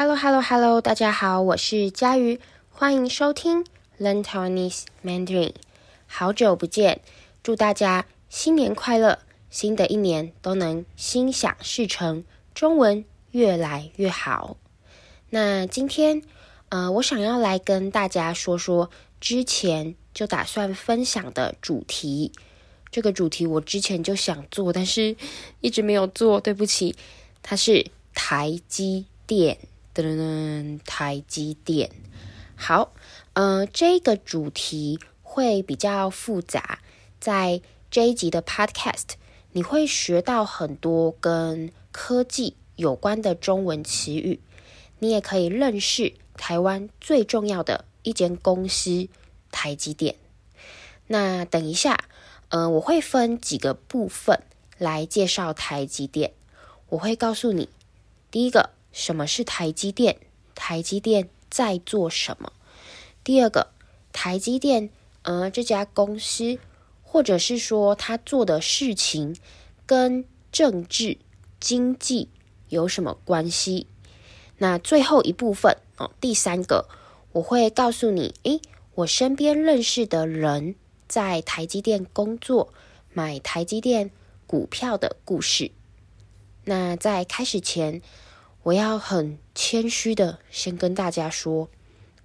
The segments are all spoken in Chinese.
Hello, Hello, Hello！大家好，我是佳瑜，欢迎收听 Learn Taiwanese Mandarin。好久不见，祝大家新年快乐，新的一年都能心想事成，中文越来越好。那今天，呃，我想要来跟大家说说之前就打算分享的主题。这个主题我之前就想做，但是一直没有做，对不起。它是台积电。噔噔噔，台积电。好，呃，这个主题会比较复杂，在这一集的 Podcast，你会学到很多跟科技有关的中文词语，你也可以认识台湾最重要的一间公司——台积电。那等一下，呃，我会分几个部分来介绍台积电，我会告诉你，第一个。什么是台积电？台积电在做什么？第二个，台积电，呃，这家公司，或者是说他做的事情，跟政治、经济有什么关系？那最后一部分哦，第三个，我会告诉你，诶，我身边认识的人在台积电工作，买台积电股票的故事。那在开始前，我要很谦虚的先跟大家说，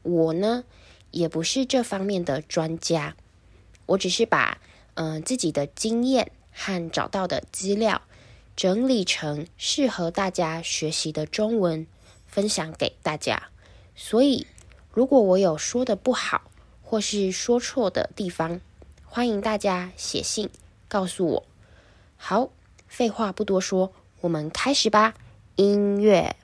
我呢也不是这方面的专家，我只是把嗯、自己的经验和找到的资料整理成适合大家学习的中文，分享给大家。所以如果我有说的不好或是说错的地方，欢迎大家写信告诉我。好，废话不多说，我们开始吧。音乐，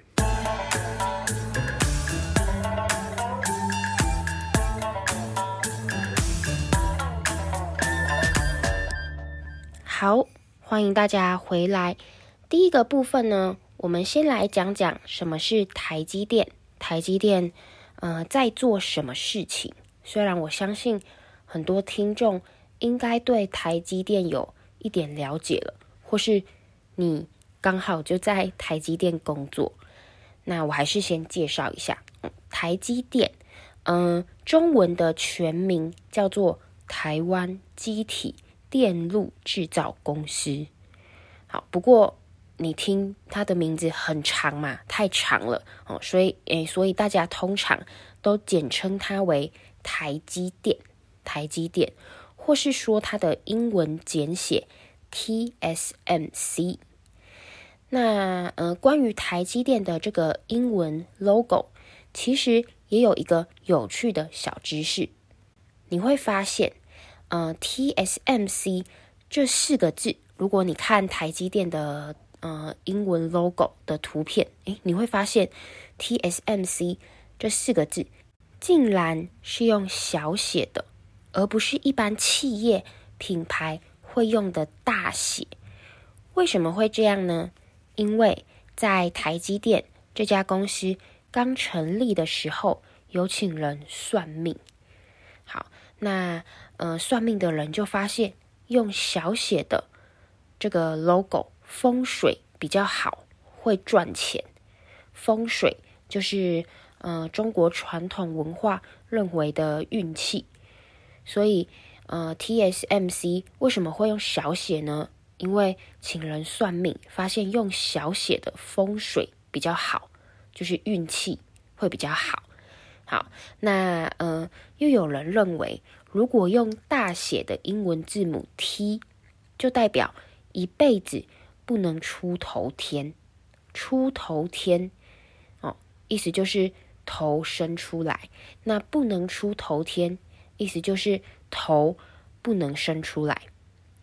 好，欢迎大家回来。第一个部分呢，我们先来讲讲什么是台积电。台积电，呃，在做什么事情？虽然我相信很多听众应该对台积电有一点了解了，或是你。刚好就在台积电工作，那我还是先介绍一下，嗯台积电，嗯，中文的全名叫做台湾积体电路制造公司。好，不过你听它的名字很长嘛，太长了哦，所以诶，所以大家通常都简称它为台积电，台积电，或是说它的英文简写 TSMC。那呃，关于台积电的这个英文 logo，其实也有一个有趣的小知识。你会发现，呃，TSMC 这四个字，如果你看台积电的呃英文 logo 的图片，诶，你会发现 TSMC 这四个字竟然是用小写的，而不是一般企业品牌会用的大写。为什么会这样呢？因为在台积电这家公司刚成立的时候，有请人算命。好，那呃，算命的人就发现用小写的这个 logo 风水比较好，会赚钱。风水就是呃中国传统文化认为的运气，所以呃 TSMC 为什么会用小写呢？因为请人算命，发现用小写的风水比较好，就是运气会比较好。好，那呃，又有人认为，如果用大写的英文字母 T，就代表一辈子不能出头天。出头天，哦，意思就是头生出来。那不能出头天，意思就是头不能生出来。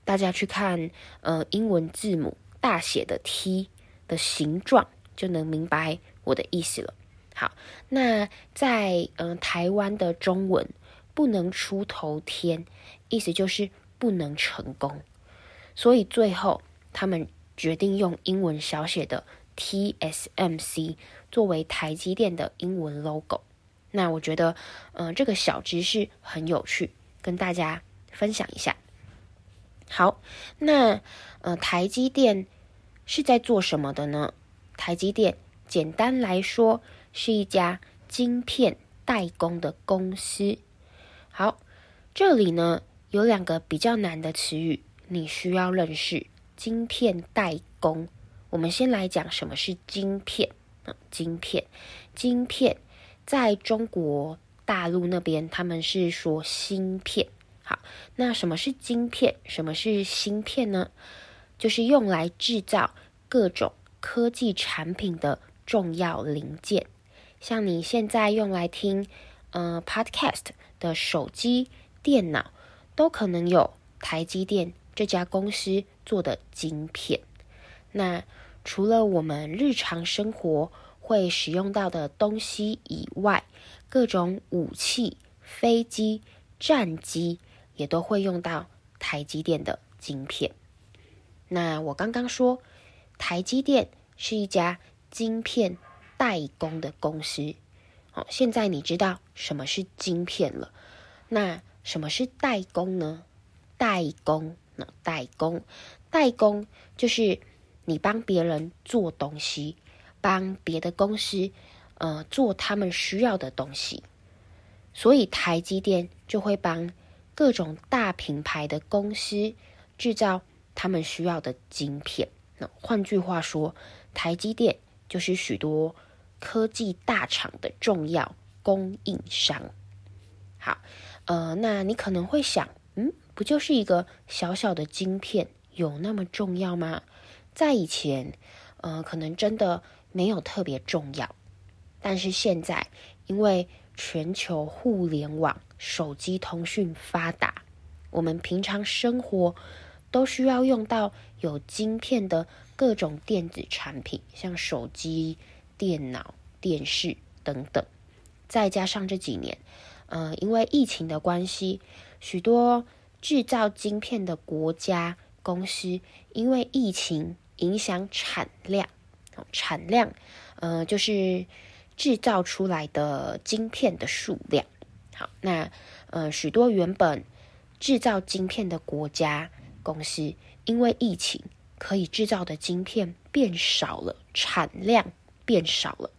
大家去看，呃，英文字母大写的 T 的形状，就能明白我的意思了。好，那在嗯、呃、台湾的中文不能出头天，意思就是不能成功。所以最后他们决定用英文小写的 TSMC 作为台积电的英文 logo。那我觉得，嗯、这个小知识很有趣，跟大家分享一下。好，那呃，台积电是在做什么的呢？台积电简单来说是一家晶片代工的公司。好，这里呢有两个比较难的词语，你需要认识。晶片代工，我们先来讲什么是晶片啊？晶片，晶片，在中国大陆那边他们是说芯片。好，那什么是晶片？什么是芯片呢？就是用来制造各种科技产品的重要零件，像你现在用来听呃 Podcast 的手机、电脑，都可能有台积电这家公司做的晶片。那除了我们日常生活会使用到的东西以外，各种武器、飞机、战机也都会用到台积电的晶片。那我刚刚说，台积电是一家晶片代工的公司。好，现在你知道什么是晶片了。那什么是代工呢？代工，那代工，代工就是你帮别人做东西，帮别的公司呃做他们需要的东西。所以台积电就会帮各种大品牌的公司制造。他们需要的晶片，那换句话说，台积电就是许多科技大厂的重要供应商。好，呃，那你可能会想，嗯，不就是一个小小的晶片，有那么重要吗？在以前，呃，可能真的没有特别重要，但是现在，因为全球互联网、手机通讯发达，我们平常生活。都需要用到有晶片的各种电子产品，像手机、电脑、电视等等。再加上这几年，呃，因为疫情的关系，许多制造晶片的国家公司因为疫情影响产量，产量，呃，就是制造出来的晶片的数量。好，那呃，许多原本制造晶片的国家。公司因为疫情，可以制造的晶片变少了，产量变少了。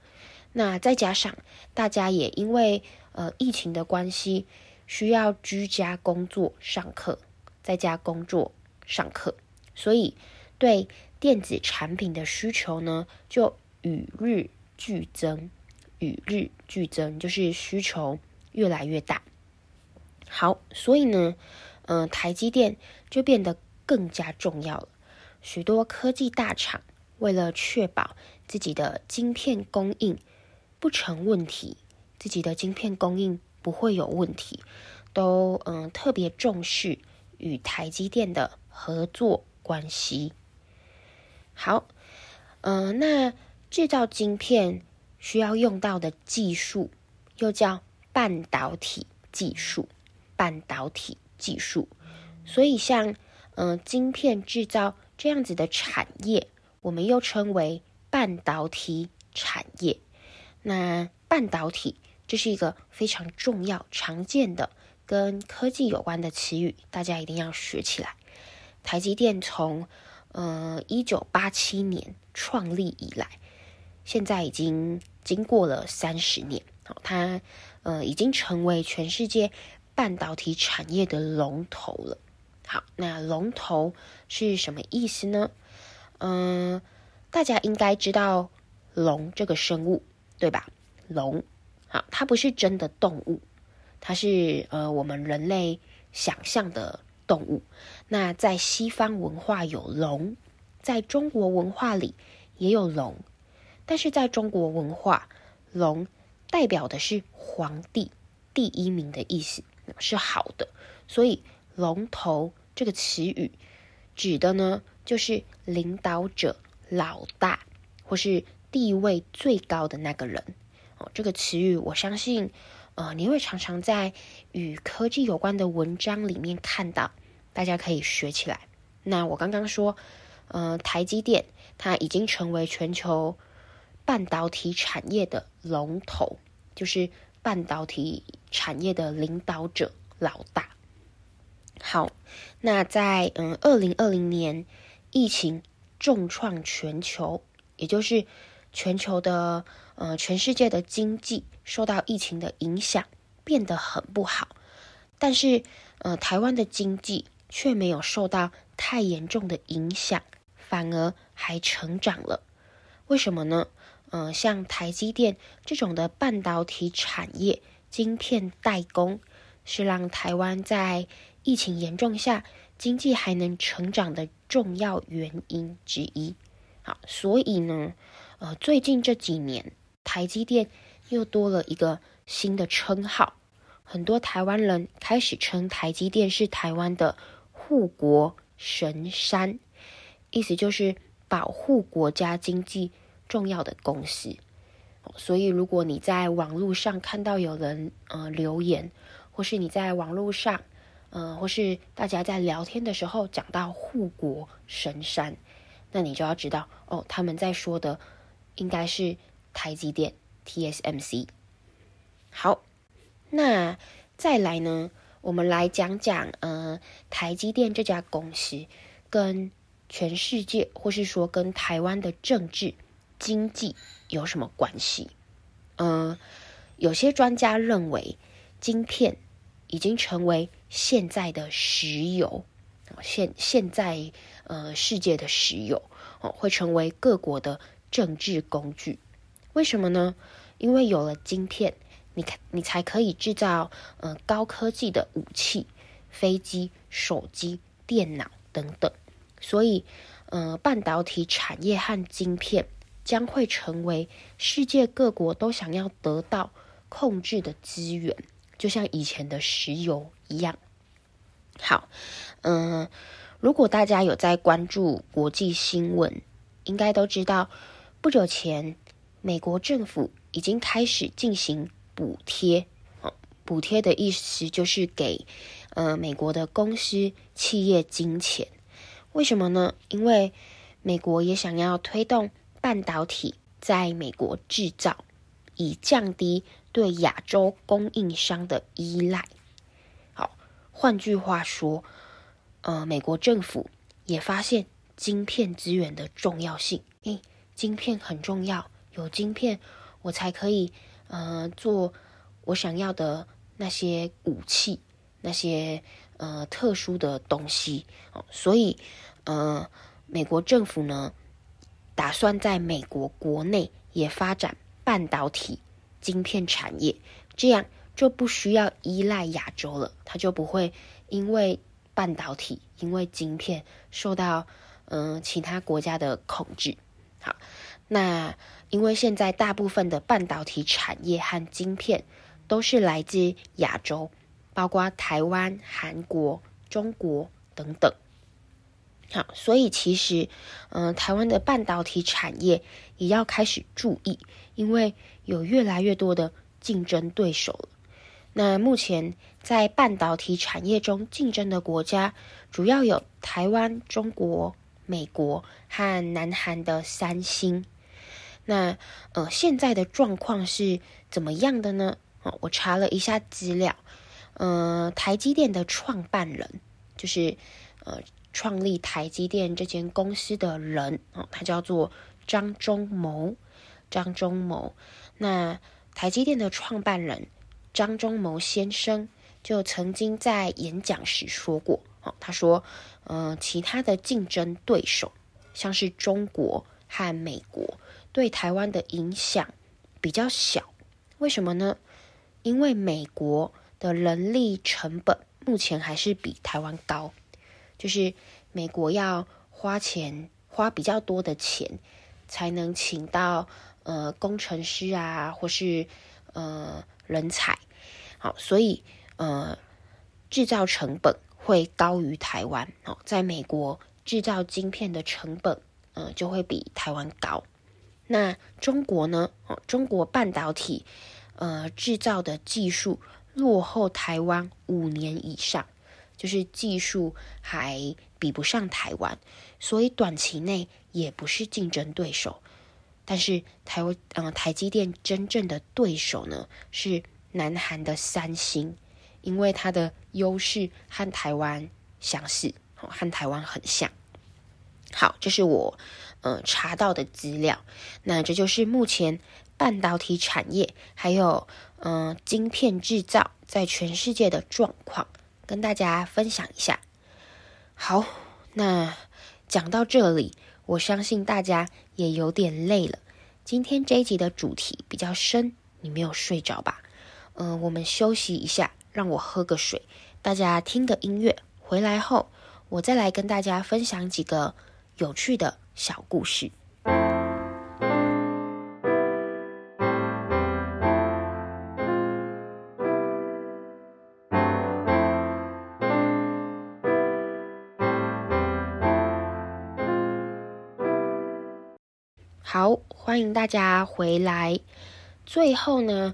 那再加上大家也因为呃疫情的关系，需要居家工作、上课，在家工作、上课，所以对电子产品的需求呢，就与日俱增，与日俱增，就是需求越来越大。好，所以呢。嗯、台积电就变得更加重要了。许多科技大厂为了确保自己的晶片供应不成问题，自己的晶片供应不会有问题，都嗯、特别重视与台积电的合作关系。好，嗯、那制造晶片需要用到的技术又叫半导体技术，半导体。技术，所以像嗯、呃，晶片制造这样子的产业，我们又称为半导体产业。那半导体这是一个非常重要、常见的跟科技有关的词语，大家一定要学起来。台积电从呃一九八七年创立以来，现在已经经过了三十年，好，它呃已经成为全世界。半导体产业的龙头了。好，那龙头是什么意思呢？嗯，大家应该知道龙这个生物，对吧？龙，好，它不是真的动物，它是呃我们人类想象的动物。那在西方文化有龙，在中国文化里也有龙，但是在中国文化，龙代表的是皇帝第一名的意思。是好的，所以“龙头”这个词语指的呢，就是领导者、老大，或是地位最高的那个人。哦，这个词语我相信，呃，你会常常在与科技有关的文章里面看到，大家可以学起来。那我刚刚说，呃，台积电它已经成为全球半导体产业的龙头，就是。半导体产业的领导者老大。好，那在嗯二零二零年疫情重创全球，也就是全球的呃全世界的经济受到疫情的影响，变得很不好。但是呃台湾的经济却没有受到太严重的影响，反而还成长了。为什么呢？呃，像台积电这种的半导体产业、晶片代工，是让台湾在疫情严重下经济还能成长的重要原因之一。好，所以呢，呃，最近这几年，台积电又多了一个新的称号，很多台湾人开始称台积电是台湾的护国神山，意思就是保护国家经济。重要的公司，所以如果你在网络上看到有人呃留言，或是你在网络上，呃，或是大家在聊天的时候讲到护国神山，那你就要知道哦，他们在说的应该是台积电 TSMC。好，那再来呢，我们来讲讲呃台积电这家公司跟全世界，或是说跟台湾的政治。经济有什么关系？呃，有些专家认为，晶片已经成为现在的石油，现现在呃世界的石油哦，会成为各国的政治工具。为什么呢？因为有了晶片，你看你才可以制造呃高科技的武器、飞机、手机、电脑等等。所以，呃，半导体产业和晶片。将会成为世界各国都想要得到控制的资源，就像以前的石油一样。好，嗯，如果大家有在关注国际新闻，应该都知道，不久前美国政府已经开始进行补贴。哦，补贴的意思就是给呃美国的公司企业金钱。为什么呢？因为美国也想要推动。半导体在美国制造，以降低对亚洲供应商的依赖。好，换句话说，呃，美国政府也发现晶片资源的重要性。诶，晶片很重要，有晶片我才可以呃做我想要的那些武器，那些呃特殊的东西。哦，所以呃，美国政府呢，打算在美国国内也发展半导体晶片产业，这样就不需要依赖亚洲了。它就不会因为半导体、因为晶片受到嗯、其他国家的控制。好，那因为现在大部分的半导体产业和晶片都是来自亚洲，包括台湾、韩国、中国等等。好，所以其实，嗯、台湾的半导体产业也要开始注意，因为有越来越多的竞争对手了。那目前在半导体产业中竞争的国家，主要有台湾、中国、美国和南韩的三星。那呃，现在的状况是怎么样的呢？哦，我查了一下资料，呃，台积电的创办人就是呃。创立台积电这间公司的人哦，他叫做张忠谋。张忠谋，那台积电的创办人张忠谋先生就曾经在演讲时说过哦，他说，嗯、其他的竞争对手像是中国和美国对台湾的影响比较小，为什么呢？因为美国的人力成本目前还是比台湾高。就是美国要花钱，花比较多的钱，才能请到呃工程师啊，或是呃人才，好，所以呃制造成本会高于台湾。哦，在美国制造晶片的成本，呃就会比台湾高。那中国呢？哦，中国半导体呃制造的技术落后台湾五年以上。就是技术还比不上台湾，所以短期内也不是竞争对手。但是台湾，嗯、台积电真正的对手呢，是南韩的三星，因为它的优势和台湾相似，和台湾很像。好，这是我呃查到的资料。那这就是目前半导体产业还有嗯、晶片制造在全世界的状况，跟大家分享一下。好，那讲到这里，我相信大家也有点累了。今天这一集的主题比较深，你没有睡着吧？嗯、呃，我们休息一下，让我喝个水，大家听个音乐。回来后，我再来跟大家分享几个有趣的小故事。欢迎大家回来。最后呢，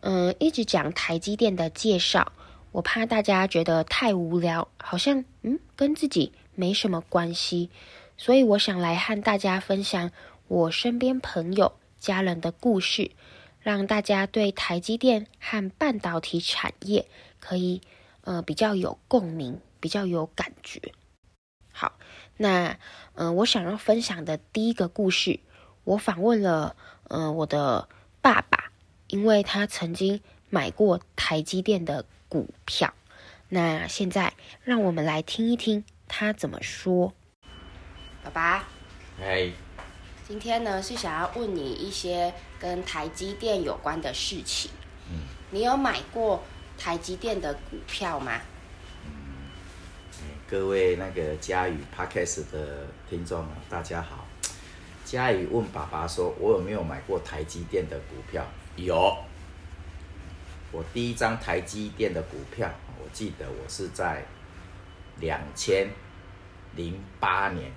嗯、一直讲台积电的介绍，我怕大家觉得太无聊，好像嗯跟自己没什么关系，所以我想来和大家分享我身边朋友、家人的故事，让大家对台积电和半导体产业可以呃比较有共鸣，比较有感觉。好，那嗯、我想要分享的第一个故事。我访问了，嗯、呃，我的爸爸，因为他曾经买过台积电的股票。那现在让我们来听一听他怎么说。爸爸，哎今天呢是想要问你一些跟台积电有关的事情。嗯，你有买过台积电的股票吗？嗯，各位那个嘉语 Podcast 的听众，大家好。佳宇问爸爸说：“我有没有买过台积电的股票？”有，我第一张台积电的股票，我记得我是在两千零八年，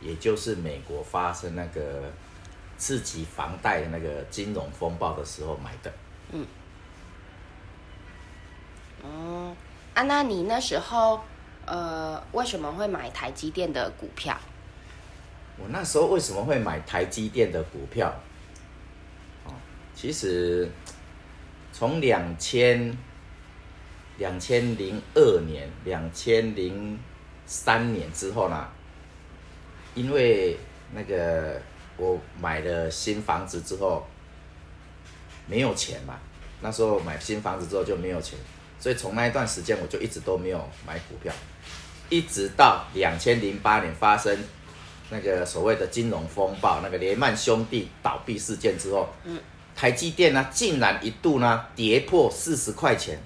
也就是美国发生那个刺激房贷的那个金融风暴的时候买的。嗯。哦，啊，那你那时候呃，为什么会买台积电的股票？我那时候为什么会买台积电的股票？哦，其实从两千两千零二年、两千零三年之后呢，因为那个我买了新房子之后没有钱嘛，那时候买新房子之后就没有钱，所以从那一段时间我就一直都没有买股票，一直到两千零八年发生。那个所谓的金融风暴，那个雷曼兄弟倒闭事件之后，嗯，台积电呢，竟然一度呢跌破四十块钱。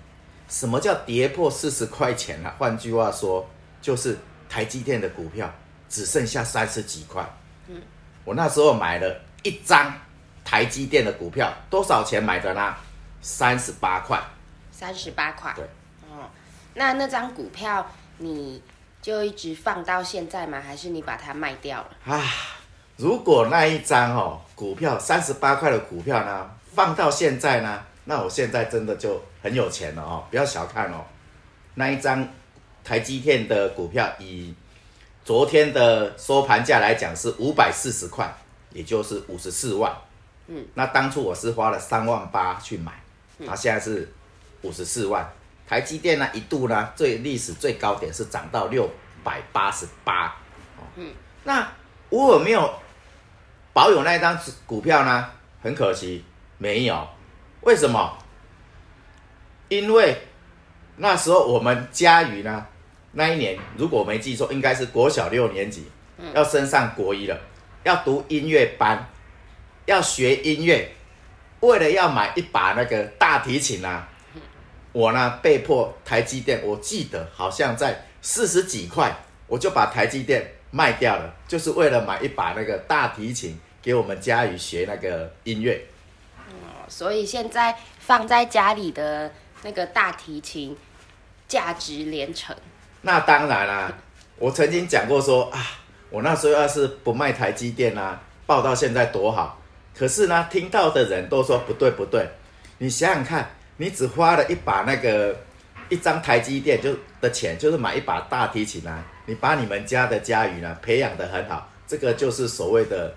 什么叫跌破四十块钱呢？换句话说，就是台积电的股票只剩下三十几块。嗯，我那时候买了一张台积电的股票，多少钱买的呢？三十八块。三十八块。对。哦，那那张股票你？就一直放到现在吗？还是你把它卖掉了？啊，如果那一张哦股票三十八块的股票呢，放到现在呢，那我现在真的就很有钱了哦！不要小看哦，那一张台积电的股票，以昨天的收盘价来讲是五百四十块，也就是五十四万。嗯，那当初我是花了三万八去买，它现在是五十四万。台积电呢，一度呢，最历史最高点是涨到六百八十八。嗯，那我有没有保有那一张股票呢？很可惜，没有。为什么？因为那时候我们嘉语呢，那一年如果我没记错，应该是国小六年级，要升上国一了，要读音乐班，要学音乐，为了要买一把那个大提琴啊。我呢，被迫台积电，我记得好像在四十几块，我就把台积电卖掉了，就是为了买一把那个大提琴给我们嘉语学那个音乐。哦，所以现在放在家里的那个大提琴价值连城。那当然啦，我曾经讲过说啊，我那时候要是不卖台积电啊，抱到现在多好。可是呢，听到的人都说不对不对，你想想看。你只花了一把那个一张台积电就的钱，就是买一把大提琴啊！你把你们家的嘉语呢培养得很好，这个就是所谓的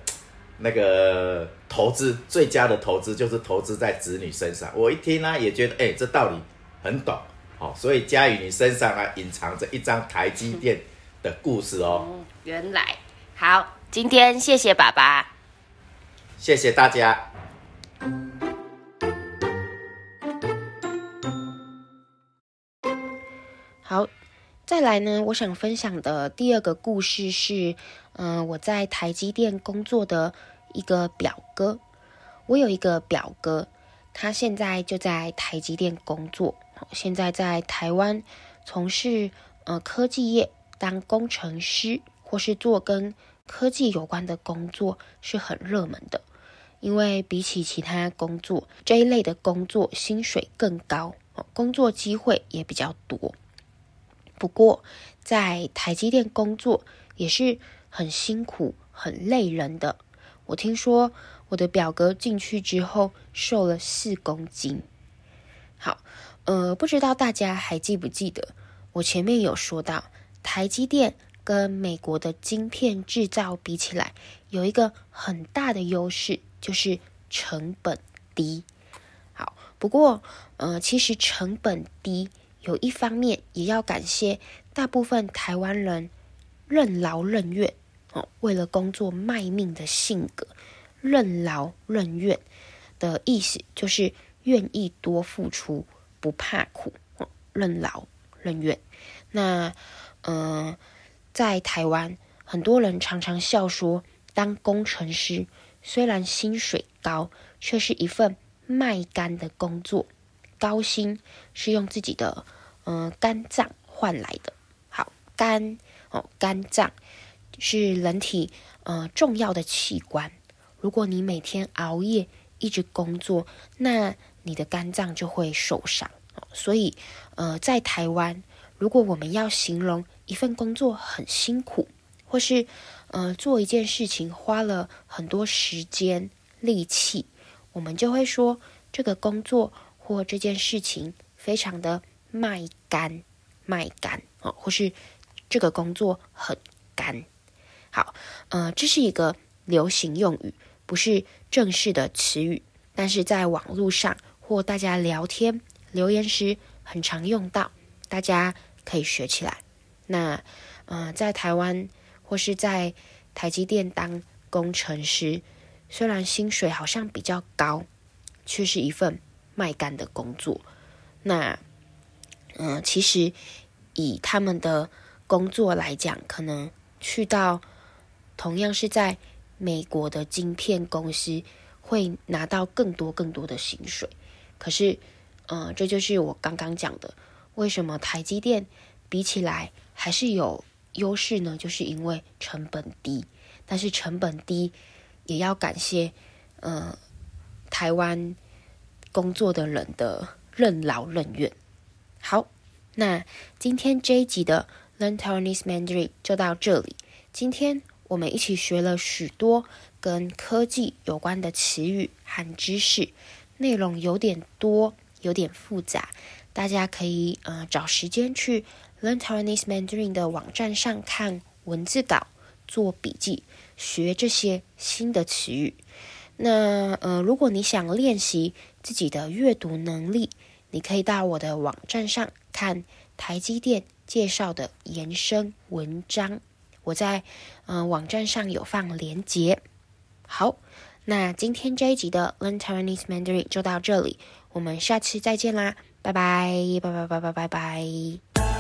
那个投资，最佳的投资就是投资在子女身上。我一听呢也觉得，哎，这道理很懂，哦，所以嘉宇你身上呢隐藏着一张台积电的故事哦。嗯，原来好，今天谢谢爸爸，谢谢大家。再来呢，我想分享的第二个故事是，嗯、我在台积电工作的一个表哥。我有一个表哥，他现在就在台积电工作，现在在台湾从事呃科技业当工程师，或是做跟科技有关的工作是很热门的，因为比起其他工作，这一类的工作薪水更高，工作机会也比较多。不过，在台积电工作也是很辛苦、很累人的。我听说我的表哥进去之后瘦了四公斤。好，呃，不知道大家还记不记得，我前面有说到，台积电跟美国的晶片制造比起来，有一个很大的优势，就是成本低。好，不过，呃，其实成本低。有一方面也要感谢大部分台湾人任劳任怨哦，为了工作卖命的性格。任劳任怨的意思就是愿意多付出，不怕苦哦。任劳任怨。那呃，在台湾，很多人常常笑说，当工程师虽然薪水高，却是一份卖肝的工作。高薪是用自己的呃肝脏换来的。好，肝哦，肝脏是人体呃重要的器官。如果你每天熬夜一直工作，那你的肝脏就会受伤。所以呃，在台湾，如果我们要形容一份工作很辛苦，或是呃做一件事情花了很多时间力气，我们就会说这个工作。或这件事情非常的卖干，卖干哦，或是这个工作很干。好，呃，这是一个流行用语，不是正式的词语，但是在网络上或大家聊天留言时很常用到，大家可以学起来。那呃，在台湾或是在台积电当工程师，虽然薪水好像比较高，却是一份。卖干的工作，那嗯、其实以他们的工作来讲，可能去到同样是在美国的晶片公司，会拿到更多更多的薪水。可是，嗯、这就是我刚刚讲的，为什么台积电比起来还是有优势呢？就是因为成本低，但是成本低也要感谢，嗯、台湾。工作的人的任劳任怨。好，那今天这一集的 Learn Taiwanese Mandarin 就到这里。今天我们一起学了许多跟科技有关的词语和知识，内容有点多，有点复杂。大家可以呃找时间去 Learn Taiwanese Mandarin 的网站上看文字稿，做笔记，学这些新的词语。那呃，如果你想练习，自己的阅读能力，你可以到我的网站上看台积电介绍的延伸文章，我在嗯、网站上有放连结。好，那今天这一集的 Learn Taiwanese Mandarin 就到这里，我们下次再见啦，拜拜，拜拜拜拜拜拜。